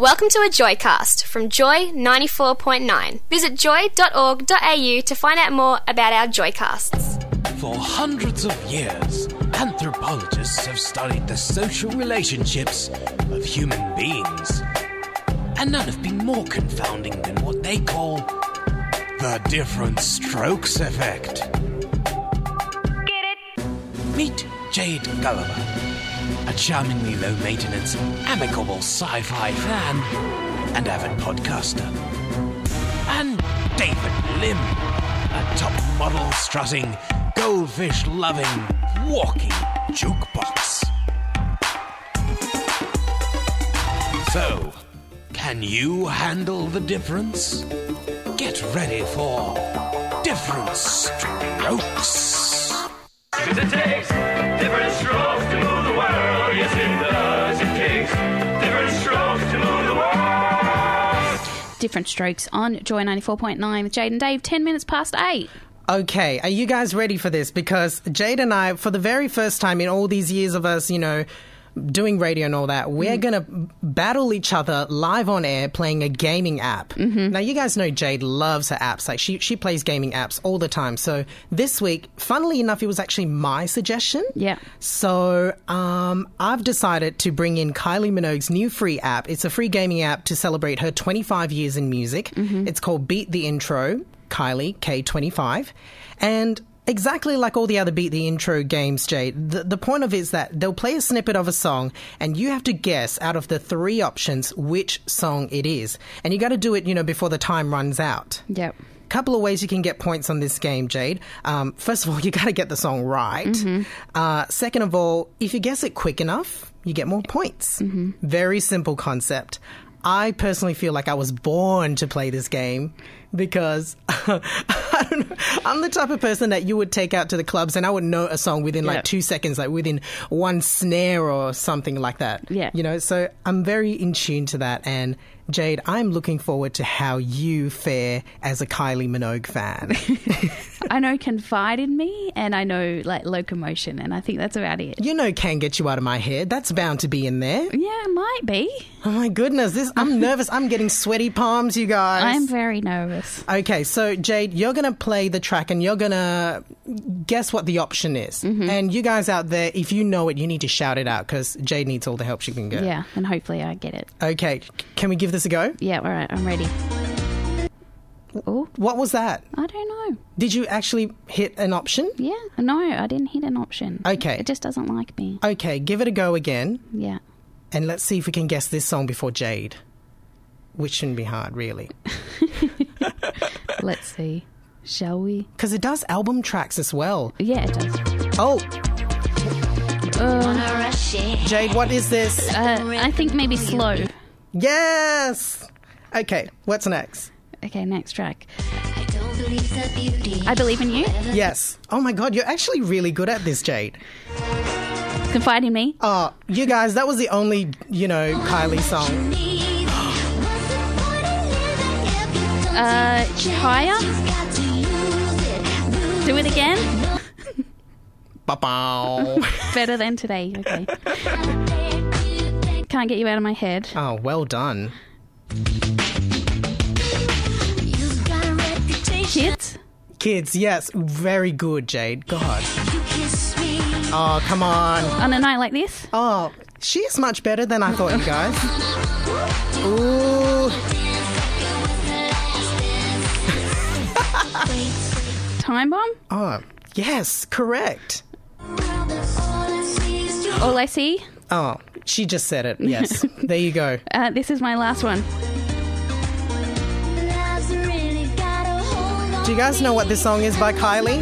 Welcome to a Joycast from Joy 94.9. Visit joy.org.au to find out more about our Joycasts. For hundreds of years, anthropologists have studied the social relationships of human beings. And none have been more confounding than what they call the different strokes effect. Get it? Meet Jade Gulliver, a charmingly low maintenance, amicable sci fi fan and avid podcaster. And David Lim, a top model strutting, goldfish loving, walking jukebox. So, can you handle the difference? Get ready for different strokes. Cause it takes different strokes Different Strokes on Joy 94.9 with Jade and Dave, 10 minutes past 8. Okay, are you guys ready for this? Because Jade and I, for the very first time in all these years of us, you know, doing radio and all that, we're Mm. going to battle each other live on air playing a gaming app. Mm-hmm. Now, you guys know Jade loves her apps. Like, she, she plays gaming apps all the time. So, this week, funnily enough, it was actually my suggestion. Yeah. So, um, I've decided to bring in Kylie Minogue's new free app. It's a free gaming app to celebrate her 25 years in music. It's called Beat the Intro, Kylie K25. And exactly like all the other Beat the Intro games, Jade, the, the point of it is that they'll play a snippet of a song and you have to guess out of the three options which song it is. And you got to do it, you know, before the time runs out Yep. couple of ways you can get points on this game, Jade. Um, first of all, you got to get the song right. Uh, second of all, if you guess it quick enough, you get more points. Very simple concept. I personally feel like I was born to play this game because I don't know, I'm the type of person that you would take out to the clubs and I would know a song within like two seconds, like within one snare or something like that. Yeah. You know, so I'm very in tune to that. And Jade, I'm looking forward to how you fare as a Kylie Minogue fan. I know Confide in Me and I know like Locomotion, and I think that's about it. you know, can get you out of my head. That's bound to be in there. Yeah, it might be. Oh my goodness, this I'm nervous. I'm getting sweaty palms, you guys. I'm very nervous. Okay, so Jade, you're going to play the track and you're going to guess what the option is. Mm-hmm. And you guys out there, if you know it, you need to shout it out because Jade needs all the help she can get. Yeah, and hopefully I get it. Okay, can we give this a go? Yeah, all right, I'm ready. Oh, What was that? I don't know. Did you actually hit an option? Yeah, no, I didn't hit an option. Okay. It just doesn't like me. Okay, give it a go again. Yeah. And let's see if we can guess this song before Jade. Which shouldn't be hard, really. Let's see. Shall we? Because it does album tracks as well. Yeah, it does. Oh, Jade, what is this? Uh, I think maybe slow. Yes! Okay, what's next? Okay, next track. I believe in you. Yes. Oh my god, you're actually really good at this, Jade. Confide in me. Oh, you guys, that was the only, you know, Kylie song. Uh, higher. Do it again. Ba-bow. Better than today. Okay. Can't get you out of my head. oh, well done. Kids. Kids, yes, very good, Jade. God. Oh, come on. On a night like this. Oh, she's much better than I thought, you guys. Ooh. Time bomb. Oh, yes, correct. All I see. Oh, she just said it. Yes. there you go. Uh, this is my last one. Do you guys know what this song is by Kylie?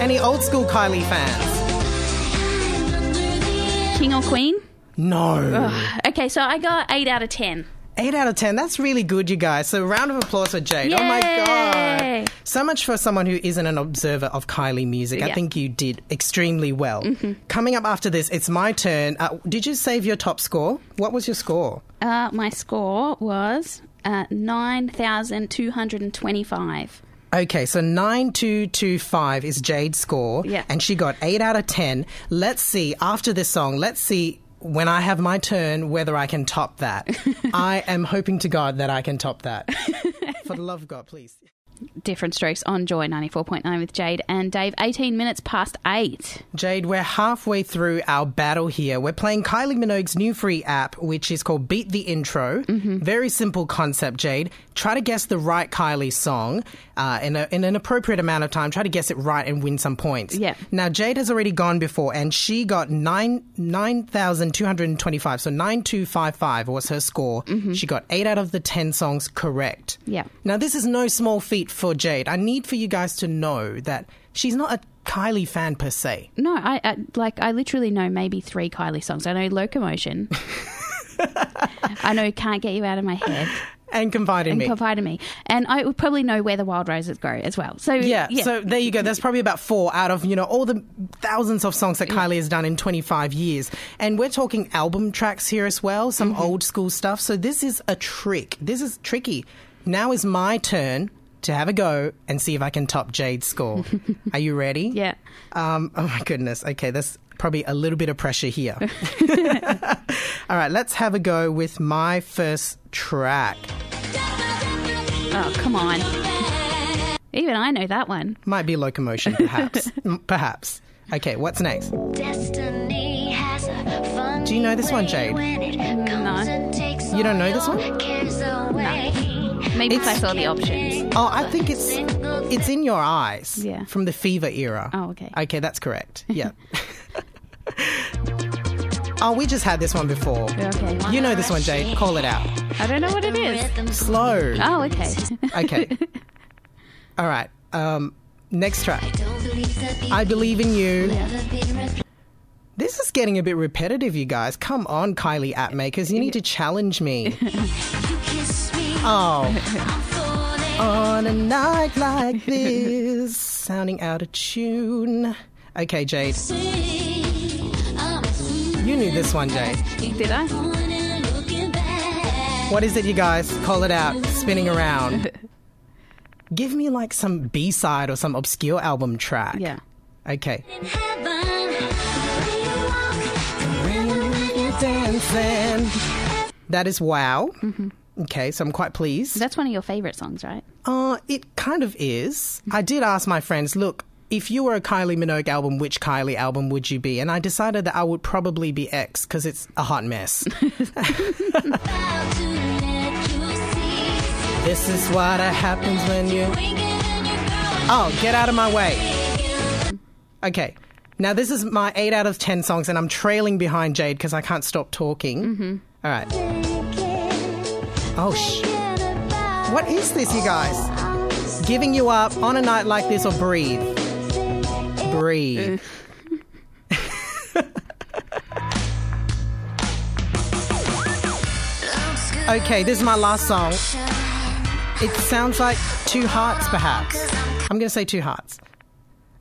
Any old school Kylie fans? King or Queen. No. Okay, so I got eight out of ten. Eight out of ten. That's really good, you guys. So, round of applause for Jade. Oh my god! So much for someone who isn't an observer of Kylie music. I think you did extremely well. Coming up after this, it's my turn. Uh, did you save your top score? What was your score? Uh, my score was uh, 9,225. Okay, so 9225 is Jade's score. Yeah. And she got 8 out of 10. Let's see, after this song, let's see when I have my turn whether I can top that. I am hoping to God that I can top that. For the love of God, please. Different strokes on Joy 94.9 with Jade and Dave. 18 minutes past 8. Jade, we're halfway through our battle here. We're playing Kylie Minogue's new free app, which is called Beat the Intro. Very simple concept, Jade. Try to guess the right Kylie song uh, in, a, in an appropriate amount of time. Try to guess it right and win some points. Yeah. Now, Jade has already gone before, and she got nine nine thousand two hundred and twenty-five. So nine two five five was her score. She got eight out of the ten songs correct. Yeah. Now, this is no small feat for Jade. I need for you guys to know that she's not a Kylie fan per se. No, I, I like I literally know maybe three Kylie songs. I know Locomotion. I know Can't Get You Out of My Head And confide in and me. Confide in Me. And I would probably know Where the Wild Roses Grow as well. So yeah, so there you go. That's probably about four out of, you know, all the thousands of songs that Kylie has done in 25 years. And we're talking album tracks here as well, some Mm-hmm. old school stuff. So this is a trick. This is tricky. Now is my turn to have a go and see if I can top Jade's score. Are you ready? yeah. Um, oh my goodness. Okay, there's probably a little bit of pressure here. All right, let's have a go with my first track. Oh, come on. Even I know that one. Might be locomotion, perhaps. Perhaps. Okay, what's next? Destiny has a fun Do you know this one, Jade? No. You don't know this one? No. Maybe if I saw the options. Oh, I think it's it's in your eyes. Yeah. From the Fever era. Oh, okay. Okay, that's correct. Yeah. oh, we just had this one before. Okay. You know this one, Jade. Call it out. I don't know what it is. Slow. Oh, okay. Okay. All right. Um, next track. I believe in you. This is getting a bit repetitive, you guys. Come on, Kylie app makers. You need to challenge me. Oh. On a night like this, sounding out of tune. Okay, Jade. You knew this one, Jade. Did I? What is it, you guys? Call it out. Spinning around. Give me like some B side or some obscure album track. Yeah. Okay. That is wow. Mm-hmm. Okay, so I'm quite pleased. That's one of your favourite songs, right? Uh, it kind of is. I did ask my friends, look, if you were a Kylie Minogue album, which Kylie album would you be? And I decided that I would probably be X because it's a hot mess. this is what happens when you. Oh, get out of my way. Okay. Now, this is my 8 out of 10 songs, and I'm trailing behind Jade because I can't stop talking. Mm-hmm. All right. Oh, sh. What is this, you guys? Giving you up on a night like this or breathe? Breathe. Uh. okay, this is my last song. It sounds like Two Hearts, perhaps. I'm going to say Two Hearts.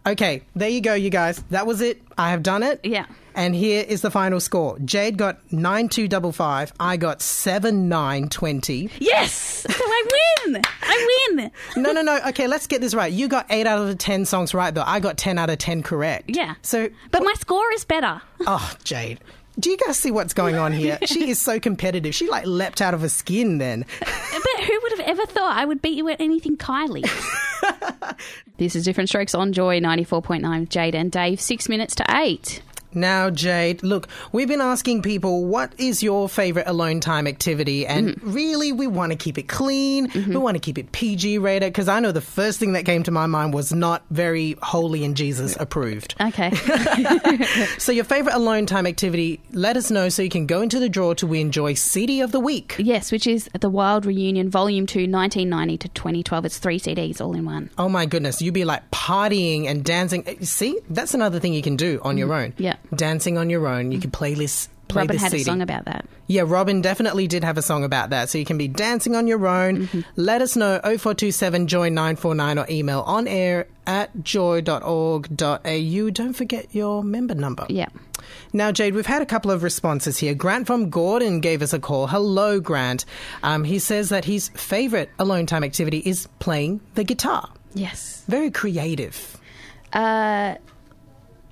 Okay, there you go, you guys. That was it. I have done it. Yeah. And here is the final score. Jade got 9255. I got 7920. Yes! So I win! I win! No, no, no. Okay, let's get this right. You got 8 out of the 10 songs right, though. I got 10 out of 10 correct. Yeah. So, But my score is better. oh, Jade. Do you guys see what's going on here? she is so competitive. She like leapt out of her skin then. But who would have ever thought I would beat you at anything Kylie? this is Different Strokes on Joy 94.9 with Jade and Dave. Six minutes to eight. Now, Jade, look, we've been asking people what is your favorite alone time activity, and Mm-hmm. really, we want to keep it clean. We want to keep it PG rated because I know the first thing that came to my mind was not very holy and Jesus approved. Okay. So, your favorite alone time activity, let us know so you can go into the draw to win Joy CD of the Week. yes, which is The Wild Reunion Volume 2, 1990 to 2012. It's three CDs all in one. Oh my goodness, you'd be like partying and dancing. See, that's another thing you can do on your own. Yeah. Dancing on Your Own. You can play this. Play Robyn this had CD. a song about that. Yeah, Robyn definitely did have a song about that. So you can be dancing on your own. Mm-hmm. Let us know 0427 joy 949 or email on air at joy.org.au. Don't forget your member number. Yeah. Now, Jade, we've had a couple of responses here. Grant from Gordon gave us a call. Hello, Grant. Um, he says that his favorite alone time activity is playing the guitar. Yes. Very creative. Uh,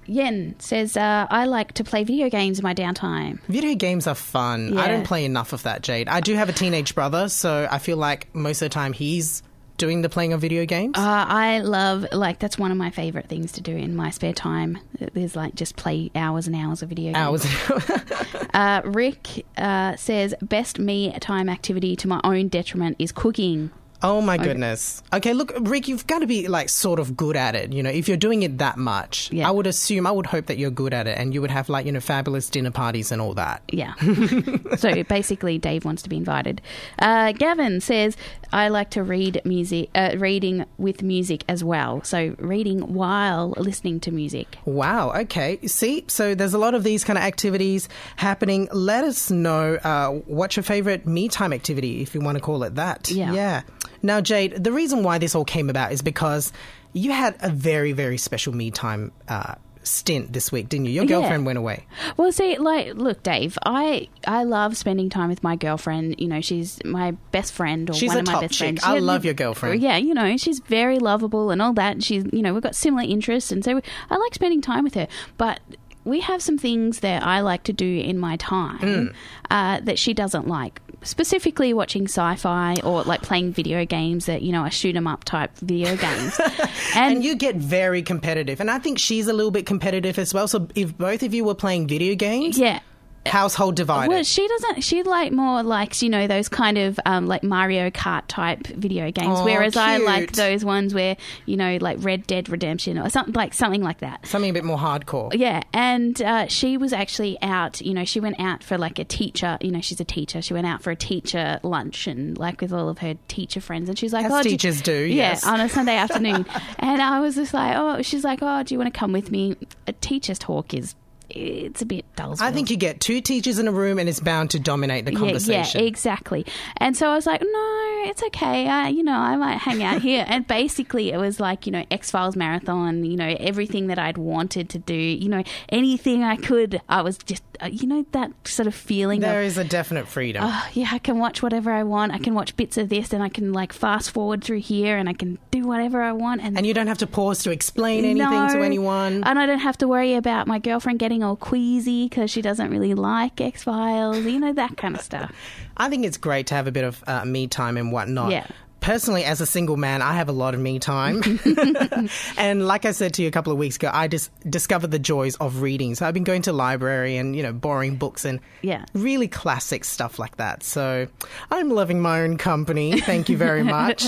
Yen says, uh, I like to play video games in my downtime. Video games are fun. I don't play enough of that, Jade. I do have a teenage brother, so I feel like most of the time he's doing the playing of video games. Uh, I love, like, that's one of my favorite things to do in my spare time. There's, like, just play hours and hours of video games. Hours. Uh, Rick uh, says, best me time activity to my own detriment is cooking. Oh my goodness. Okay, look, Rick, you've got to be like sort of good at it. You know, if you're doing it that much, Yeah. I would assume, I would hope that you're good at it, and you would have like you know fabulous dinner parties and all that. Yeah. so basically, Dave wants to be invited. Uh, Gavin says, I like to read music, uh, reading with music as well. So reading while listening to music. Wow. Okay. See, so there's a lot of these kind of activities happening. Let us know uh, what's your favorite me time activity, if you want to call it that. Yeah. Yeah. Now, Jade, the reason why this all came about is because you had a very, very special me time uh, stint this week, didn't you? Your Yeah. girlfriend went away. Well, see, like, look, Dave, I I love spending time with my girlfriend. You know, she's my best friend or She's one a of my top best chick. friends. I She- love your girlfriend. Yeah, you know, she's very lovable and all that. And she's, you know, we've got similar interests, and so I like spending time with her. But we have some things that I like to do in my time Mm. uh, that she doesn't like. Specifically, watching sci-fi or like playing video games that you know are shoot 'em up type video games. And you get very competitive. And I think she's a little bit competitive as well. So if both of you were playing video games, yeah. Household divided. Well, she doesn't. She like more likes you know those kind of um, like Mario Kart type video games, Aw, whereas I like those ones where you know like Red Dead Redemption or something like something like that. Something a bit more hardcore. Yeah, and uh, she was actually out. You know, she went out for like a teacher. You know, she's a teacher. She went out for a teacher lunch and like with all of her teacher friends. And she's like, As "Oh, do teachers do, Yeah, yes. on a Sunday afternoon. and I was just like, "Oh," she's like, "Oh, do you want to come with me?" A teacher's talk is it's a bit dull. I think you get two teachers in a room and it's bound to dominate the conversation. Yeah, yeah, exactly. And so I was like, no, it's okay. Uh, you know, I might hang out here. and basically, it was like, you know, X Files marathon, you know, everything that I'd wanted to do, you know, anything I could. I was just, uh, you know, that sort of feeling There of, is a definite freedom. oh, yeah, I can watch whatever I want. I can watch bits of this and I can like fast forward through here and I can do whatever I want. And, and you don't have to pause to explain anything to anyone. And I don't have to worry about my girlfriend getting all queasy because she doesn't really like X Files, you know, that kind of stuff. I think it's great to have a bit of uh, me time and whatnot. Yeah. Personally, as a single man, I have a lot of me time. and like I said to you a couple of weeks ago, I just discovered the joys of reading. So I've been going to library and, you know, borrowing books and Yeah. really classic stuff like that. So I'm loving my own company. Thank you very much.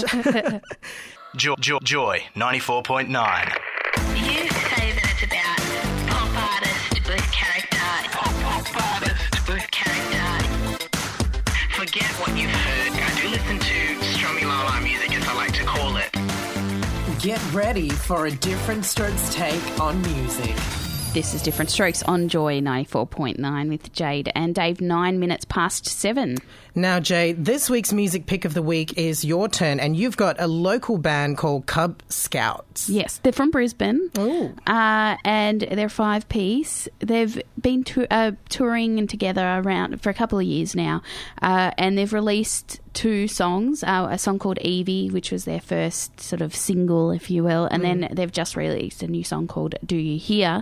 Joy, joy, joy 94.9. Get ready for a different strokes take on music. This is Different Strokes on Joy 94.9 with Jade and Dave, nine minutes past seven. Now, Jay, this week's music pick of the week is your turn, and you've got a local band called Cub Scouts. Yes, they're from Brisbane. Ooh. Uh, and they're five piece. They've been to, uh, touring and together around for a couple of years now. Uh, and they've released two songs uh, a song called Evie, which was their first sort of single, if you will. And then they've just released a new song called Do You Hear?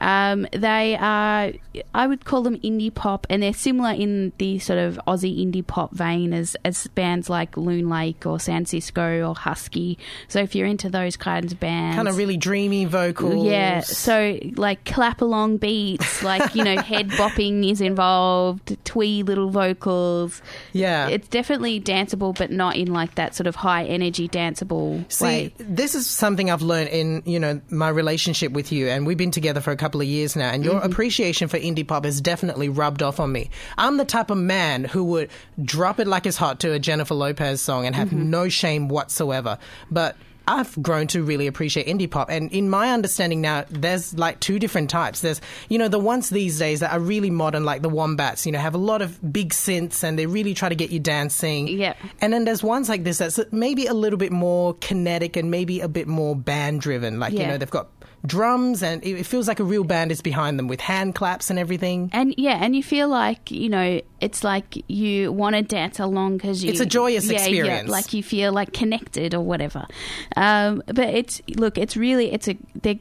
Um, they are, I would call them indie pop, and they're similar in the sort of Aussie indie pop vein as, as bands like Loon Lake or San Cisco or Husky. So if you're into those kinds of bands. Kind of really dreamy vocals. Yeah, so like clap along beats, like you know, head bopping is involved, twee little vocals. Yeah. it's definitely danceable, but not in like that sort of high energy danceable See, way. this is something I've learned in you know my relationship with you, and we've been together for a couple of years now. And your Mm-hmm. appreciation for indie pop has definitely rubbed off on me. I'm the type of man who would drop it like it's hot to a Jennifer Lopez song and have Mm-hmm. no shame whatsoever. But I've grown to really appreciate indie pop. And in my understanding now, there's like two different types. There's, you know, the ones these days that are really modern, like the Wombats, you know, have a lot of big synths and they really try to get you dancing. Yeah. And then there's ones like this that's maybe a little bit more kinetic and maybe a bit more band driven. Like, you know, they've got drums and it feels like a real band is behind them with hand claps and everything. And yeah, and you feel like you know it's like you want to dance along because you. It's a joyous yeah, experience. Yeah, like you feel like connected or whatever. Um, but it's look, it's really it's a they're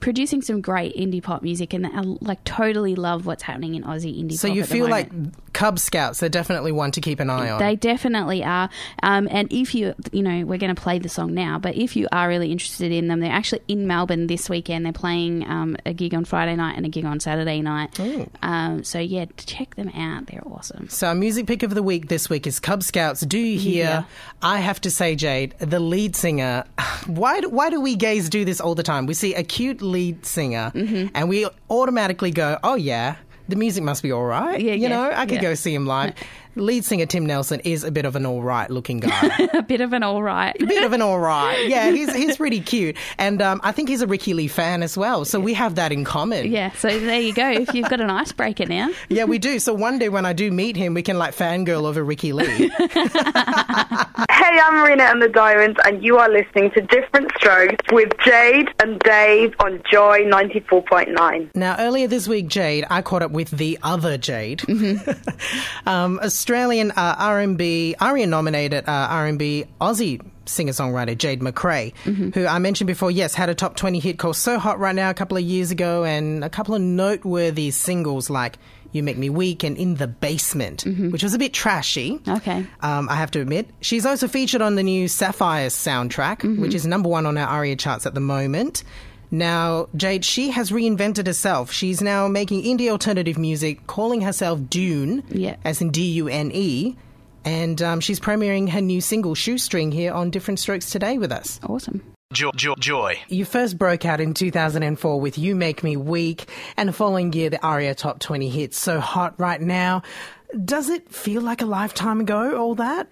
producing some great indie pop music, and I like totally love what's happening in Aussie indie. So pop you feel like. Cub Scouts, they're definitely one to keep an eye on. They definitely are. Um, and if you, you know, we're going to play the song now, but if you are really interested in them, they're actually in Melbourne this weekend. They're playing um, a gig on Friday night and a gig on Saturday night. Um, so yeah, check them out. They're awesome. So our music pick of the week this week is Cub Scouts. Do you hear? Yeah. I have to say, Jade, the lead singer. Why do, why do we gays do this all the time? We see a cute lead singer, Mm-hmm. and we automatically go, "Oh yeah, the music must be all right." Yeah, you yeah, know, I could yeah. go see him live. Lead singer Tim Nelson is a bit of an all right looking guy. a bit of an all right. A bit of an all right. Yeah, he's he's pretty cute, and um, I think he's a Ricki-Lee fan as well. So we have that in common. Yeah, so there you go. If you've got an icebreaker now, Yeah, we do. So one day when I do meet him, we can like fangirl over Ricki-Lee. Hey, I'm Marina and the Diamonds, and you are listening to Different Strokes with Jade and Dave on Joy 94.9. Now, earlier this week, Jade, I caught up with the other Jade, um, Australian uh, R&B, ARIA-nominated uh, R&B Aussie singer-songwriter Jade McRae, who I mentioned before, yes, had a top 20 hit called So Hot Right Now a couple of years ago, and a couple of noteworthy singles like You Make Me Weak and In the Basement, which was a bit trashy. okay. Um, I have to admit. She's also featured on the new Sapphires soundtrack, which is number one on our ARIA charts at the moment. Now, Jade, she has reinvented herself. She's now making indie alternative music, calling herself Dune, Yeah. as in D U N E. And um, she's premiering her new single, Shoestring, here on Different Strokes today with us. Awesome. Joy. Joy. Joy. You first broke out in 2004 with You Make Me Weak, and the following year, the ARIA Top 20 hits So Hot Right Now. Does it feel like a lifetime ago, all that?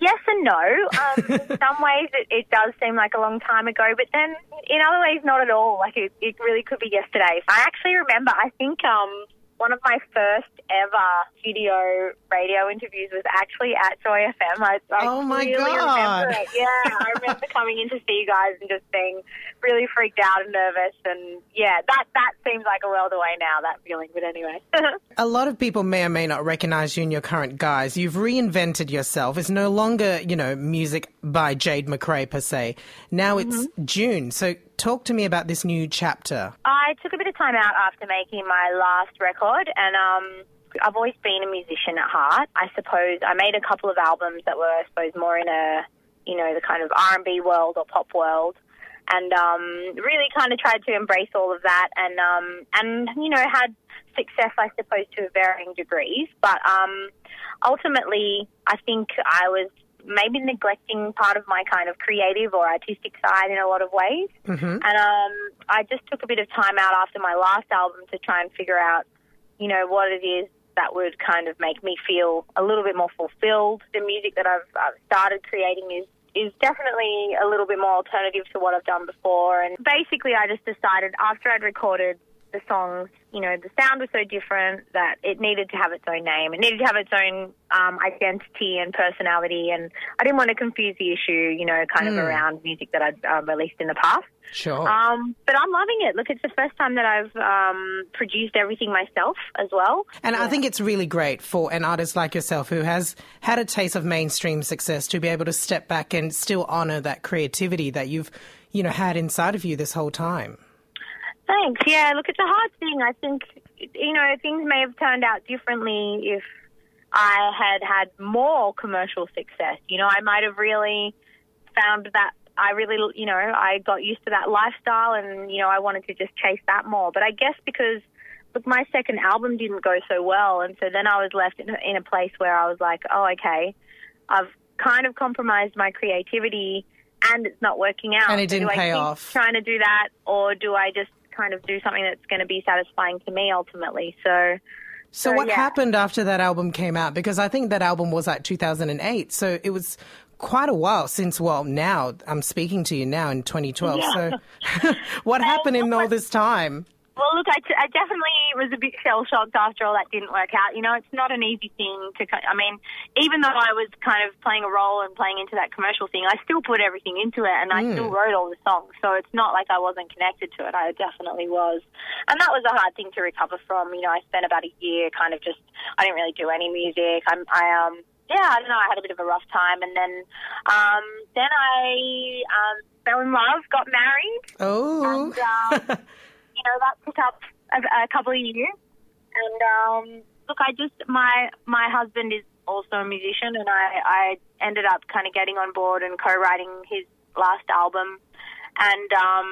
Yes and no. Um, in some ways, it, it does seem like a long time ago, but then in other ways, not at all. Like it, it really could be yesterday. I actually remember. I think um, one of my first ever studio radio interviews was actually at Joy FM. I, I Oh, my really God. remember it. Yeah, I remember coming in to see you guys and just being really freaked out and nervous. And yeah, that that seems like a world away now. That feeling, but anyway. A lot of people may or may not recognize you in your current guise. You've reinvented yourself. It's no longer, you know, music by Jade McRae per se. Now it's Dune. So talk to me about this new chapter. I took a bit of time out after making my last record, and um, I've always been a musician at heart. I suppose I made a couple of albums that were, I suppose, more in a, you know, the kind of R and B world or pop world, and um, really kind of tried to embrace all of that, and um, and you know had success, I suppose, to varying degrees. But um, ultimately, I think I was maybe neglecting part of my kind of creative or artistic side in a lot of ways. And um, I just took a bit of time out after my last album to try and figure out, you know, what it is that would kind of make me feel a little bit more fulfilled. The music that I've, I've started creating is is definitely a little bit more alternative to what I've done before. And basically, I just decided after I'd recorded the songs, you know, the sound was so different that it needed to have its own name. It needed to have its own um, identity and personality. And I didn't want to confuse the issue, you know, kind of around music that I'd um, released in the past. Sure. Um, but I'm loving it. Look, it's the first time that I've um, produced everything myself as well. And I think it's really great for an artist like yourself who has had a taste of mainstream success to be able to step back and still honor that creativity that you've, you know, had inside of you this whole time. Thanks. Yeah, look, it's a hard thing. I think, you know, things may have turned out differently if I had had more commercial success. You know, I might have really found that I really, you know, I got used to that lifestyle and, you know, I wanted to just chase that more. But I guess because, look, my second album didn't go so well. And so then I was left in a, in a place where I was like, oh, okay, I've kind of compromised my creativity and it's not working out. And it didn't do I pay off. Trying to do that, or do I just kind of do something that's going to be satisfying to me ultimately? So, So, So, what yeah. happened after that album came out? Because I think that album was like 2008. So it was quite a while since, well, now I'm speaking to you now in 2012. Yeah. So, what happened in all this time? Well, look, I, I definitely was a bit shell shocked after all that didn't work out. You know, it's not an easy thing to. I mean, even though I was kind of playing a role and playing into that commercial thing, I still put everything into it, and I Mm. still wrote all the songs. So it's not like I wasn't connected to it. I definitely was, and that was a hard thing to recover from. You know, I spent about a year kind of just. I didn't really do any music. I'm. I um. Yeah, I don't know. I had a bit of a rough time, and then, um, then I um, fell in love, got married, Oh. and um, you know that took up a, a couple of years. And um, look, I just my my husband is also a musician, and I I ended up kind of getting on board and co-writing his last album, and um,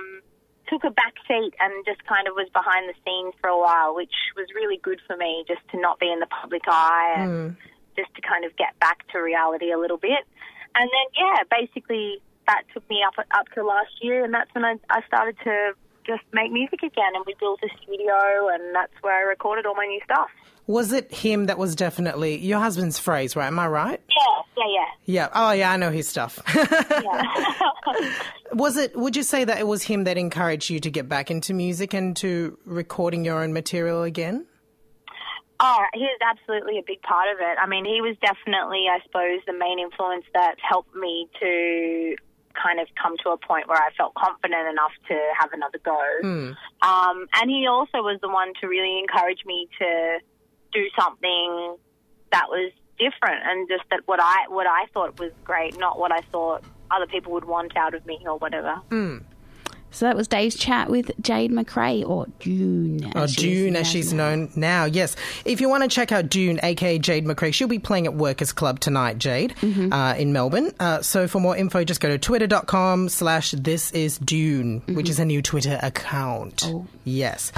took a back seat and just kind of was behind the scenes for a while, which was really good for me, just to not be in the public eye and just to kind of get back to reality a little bit. And then, yeah, basically that took me up up to last year, and that's when I, I started to just make music again. And we built a studio, and that's where I recorded all my new stuff. Was it him that was definitely your husband's phrase, right? Am I right? Yeah, yeah, yeah. Yeah. Oh, yeah, I know his stuff. yeah. was it, would you say that it was him that encouraged you to get back into music and to recording your own material again? Oh, he was absolutely a big part of it. I mean, he was definitely, I suppose, the main influence that helped me to kind of come to a point where I felt confident enough to have another go. Um, and he also was the one to really encourage me to do something that was different and just that what I what I thought was great, not what I thought other people would want out of me or whatever. Mm. So that was Dave's chat with Jade McRae, or Dune. Oh, as she is Dune, as she's known. known now. Yes. If you want to check out Dune, aka Jade McRae, she'll be playing at Workers Club tonight, Jade, Mm-hmm. uh, in Melbourne. Uh, so for more info, just go to twitter.com slash this is Dune, Mm-hmm. which is a new Twitter account. Oh. Yes.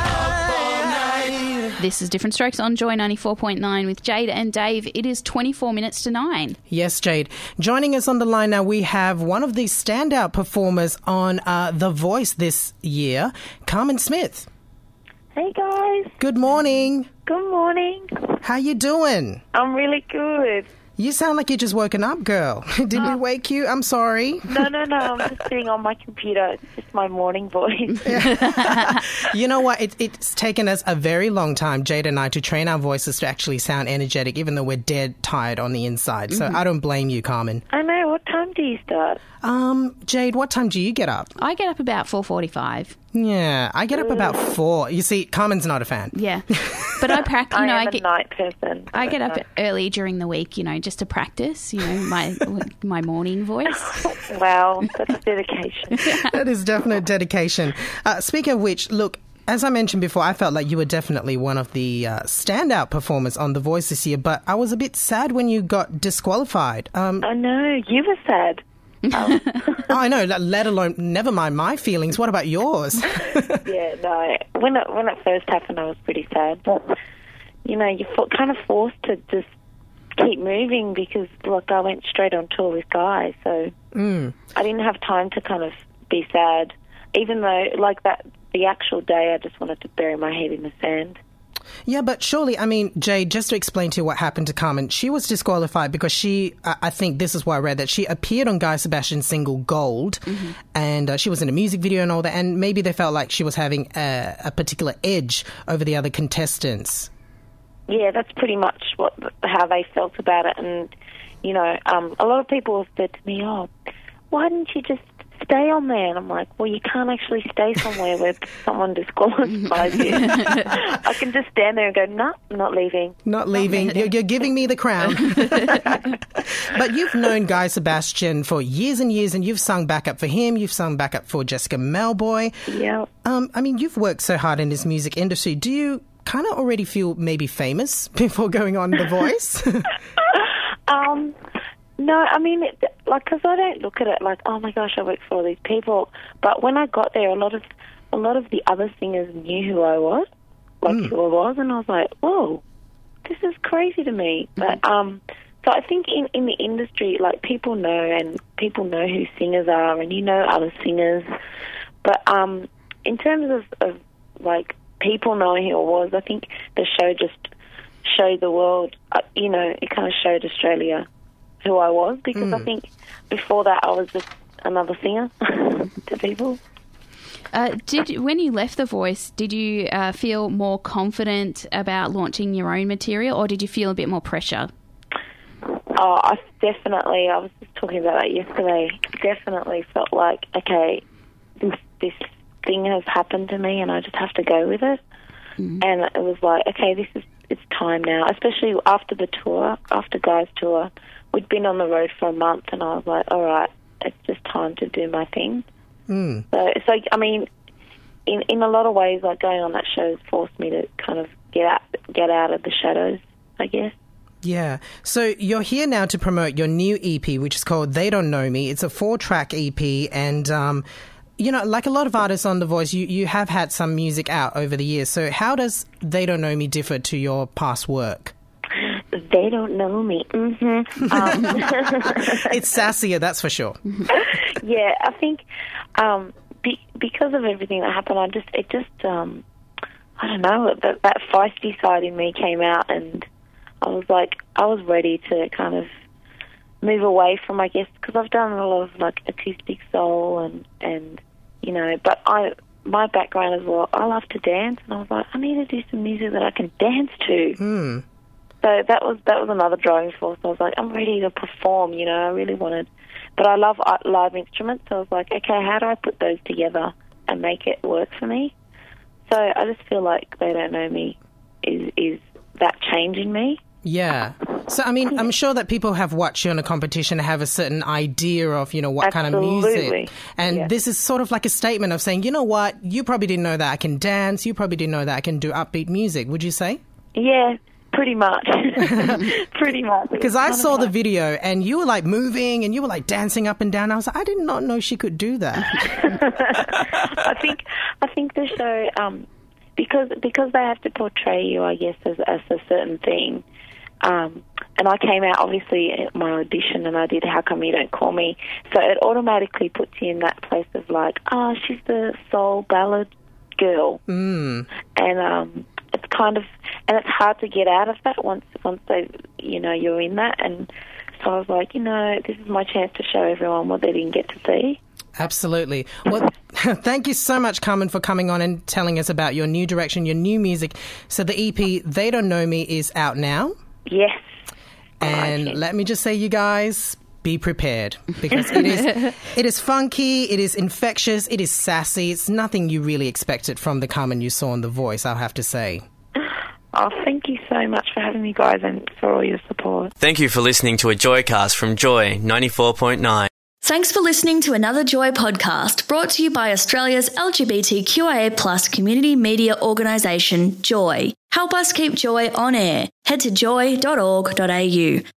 This is Different Strokes on Joy 94.9 with Jade and Dave. It is 24 minutes to 9. Yes, Jade. Joining us on the line now, we have one of the standout performers on uh, The Voice this year, Carmen Smith. Hey guys. Good morning. Good morning. How you doing? I'm really good. You sound like you just woken up, girl. Did we wake you? I'm sorry. No, no, no. I'm just sitting on my computer. It's just my morning voice. you know what? It, it's taken us a very long time, Jade and I, to train our voices to actually sound energetic, even though we're dead tired on the inside. So Mhm. I don't blame you, Carmen. I know. What time do you start? Um, Jade, what time do you get up? I get up about 4.45. Yeah, I get up about four. You see, Carmen's not a fan. Yeah. But I practice, you I, am I a get, night person. I get up so- early during the week, you know, just to practice, you know, my my morning voice. Wow, that's dedication. that is definite dedication. Uh, speaking of which, look, as I mentioned before, I felt like you were definitely one of the uh, standout performers on The Voice this year, but I was a bit sad when you got disqualified. Um, I know. You were sad. Oh, I know, let let alone, never mind my feelings. What about yours? yeah, no. When it when it first happened, I was pretty sad. But you know, you're kind of forced to just keep moving because, like, I went straight on tour with Guy, so Mm. I didn't have time to kind of be sad. Even though, like that, the actual day, I just wanted to bury my head in the sand. Yeah, but surely, I mean, Jade, just to explain to you what happened to Carmen, she was disqualified because she, I I think this is why I read that she appeared on Guy Sebastian's single Gold, and uh, she was in a music video and all that, and maybe they felt like she was having a, a particular edge over the other contestants. Yeah, that's pretty much what how they felt about it. And you know, um, a lot of people have said to me, "Oh, why didn't you just stay on there?" And I'm like, "Well, you can't actually stay somewhere where someone disqualifies you. I can just stand there and go, no, I'm not leaving." Not leaving. You're, you're giving me the crown. but you've known Guy Sebastian for years and years, and you've sung backup for him. You've sung backup for Jessica Mauboy. Yeah. Um, I mean, you've worked so hard in this music industry. Do you kind of already feel maybe famous before going on The Voice? Um, no, I mean, it, like, because I don't look at it like, oh my gosh, I work for all these people. But when I got there, a lot of a lot of the other singers knew who I was, like who I was, and I was like, whoa, this is crazy to me. But um, so I think in in the industry, like people know, and people know who singers are, and you know other singers. But um, in terms of, of like people knowing who I was, I think the show just showed the world. Uh, you know, it kind of showed Australia who I was because I Mm. think before that I was just another singer to people. Uh, did when you left The Voice, did you uh, feel more confident about launching your own material, or did you feel a bit more pressure? Oh, I definitely. I was just talking about that yesterday. Definitely felt like okay, this this thing has happened to me, and I just have to go with it. And it was like, okay, this is it's time now. Especially after the tour, after Guy's tour, we'd been on the road for a month, and I was like, all right, it's just time to do my thing. Mm. So, so I mean, in in a lot of ways, like going on that show has forced me to kind of get out get out of the shadows. I guess. Yeah. So you're here now to promote your new EP, which is called They Don't Know Me. It's a four track EP. And, um, you know, like a lot of artists on The Voice, you, you have had some music out over the years. So how does They Don't Know Me differ to your past work? They don't know me. hmm Um, it's sassier, that's for sure. yeah, I think um, be, because of everything that happened, I just it just um, I don't know that that feisty side in me came out, and I was like I was ready to kind of move away from I guess because I've done a lot of like acoustic soul and and you know, but I my background as well. I love to dance, and I was like I need to do some music that I can dance to. Hmm. So that was that was another driving force. I was like, I'm ready to perform. You know, I really wanted, but I love live instruments. So I was like, okay, how do I put those together and make it work for me? So I just feel like they don't know me is is that changing me. Yeah. So, I mean, I'm sure that people have watched you in a competition and have a certain idea of, you know, what kind of music. Absolutely. And Yeah. this is sort of like a statement of saying, you know what, you probably didn't know that I can dance. You probably didn't know that I can do upbeat music. Would you say? Yeah, pretty much, pretty much. Because I saw the video and you were like moving and you were like dancing up and down. I was like, I did not know she could do that. I think I think the show um, because because they have to portray you, I guess, as, as a certain thing. Um, and I came out obviously at my audition, and I did "How Come You Don't Call Me," so it automatically puts you in that place of like, oh, she's the soul ballad girl, Mm. and um, it's kind of and it's hard to get out of that once once they you know you're in that, and so I was like, you know, this is my chance to show everyone what they didn't get to see. Absolutely. Well, thank you so much, Carmen, for coming on and telling us about your new direction, your new music. So the EP, They Don't Know Me, is out now. Yes. And let me just say, you guys, be prepared because it is it is funky, it is infectious, it is sassy. It's nothing you really expected from the Carmen you saw on The Voice. I'll have to say. Oh, thank you so much for having me, guys, and for all your support. Thank you for listening to a Joycast from Joy 94.9. Thanks for listening to another Joy podcast brought to you by Australia's LGBTQIA plus community media organisation, Joy. Help us keep Joy on air. Head to joy.org.au.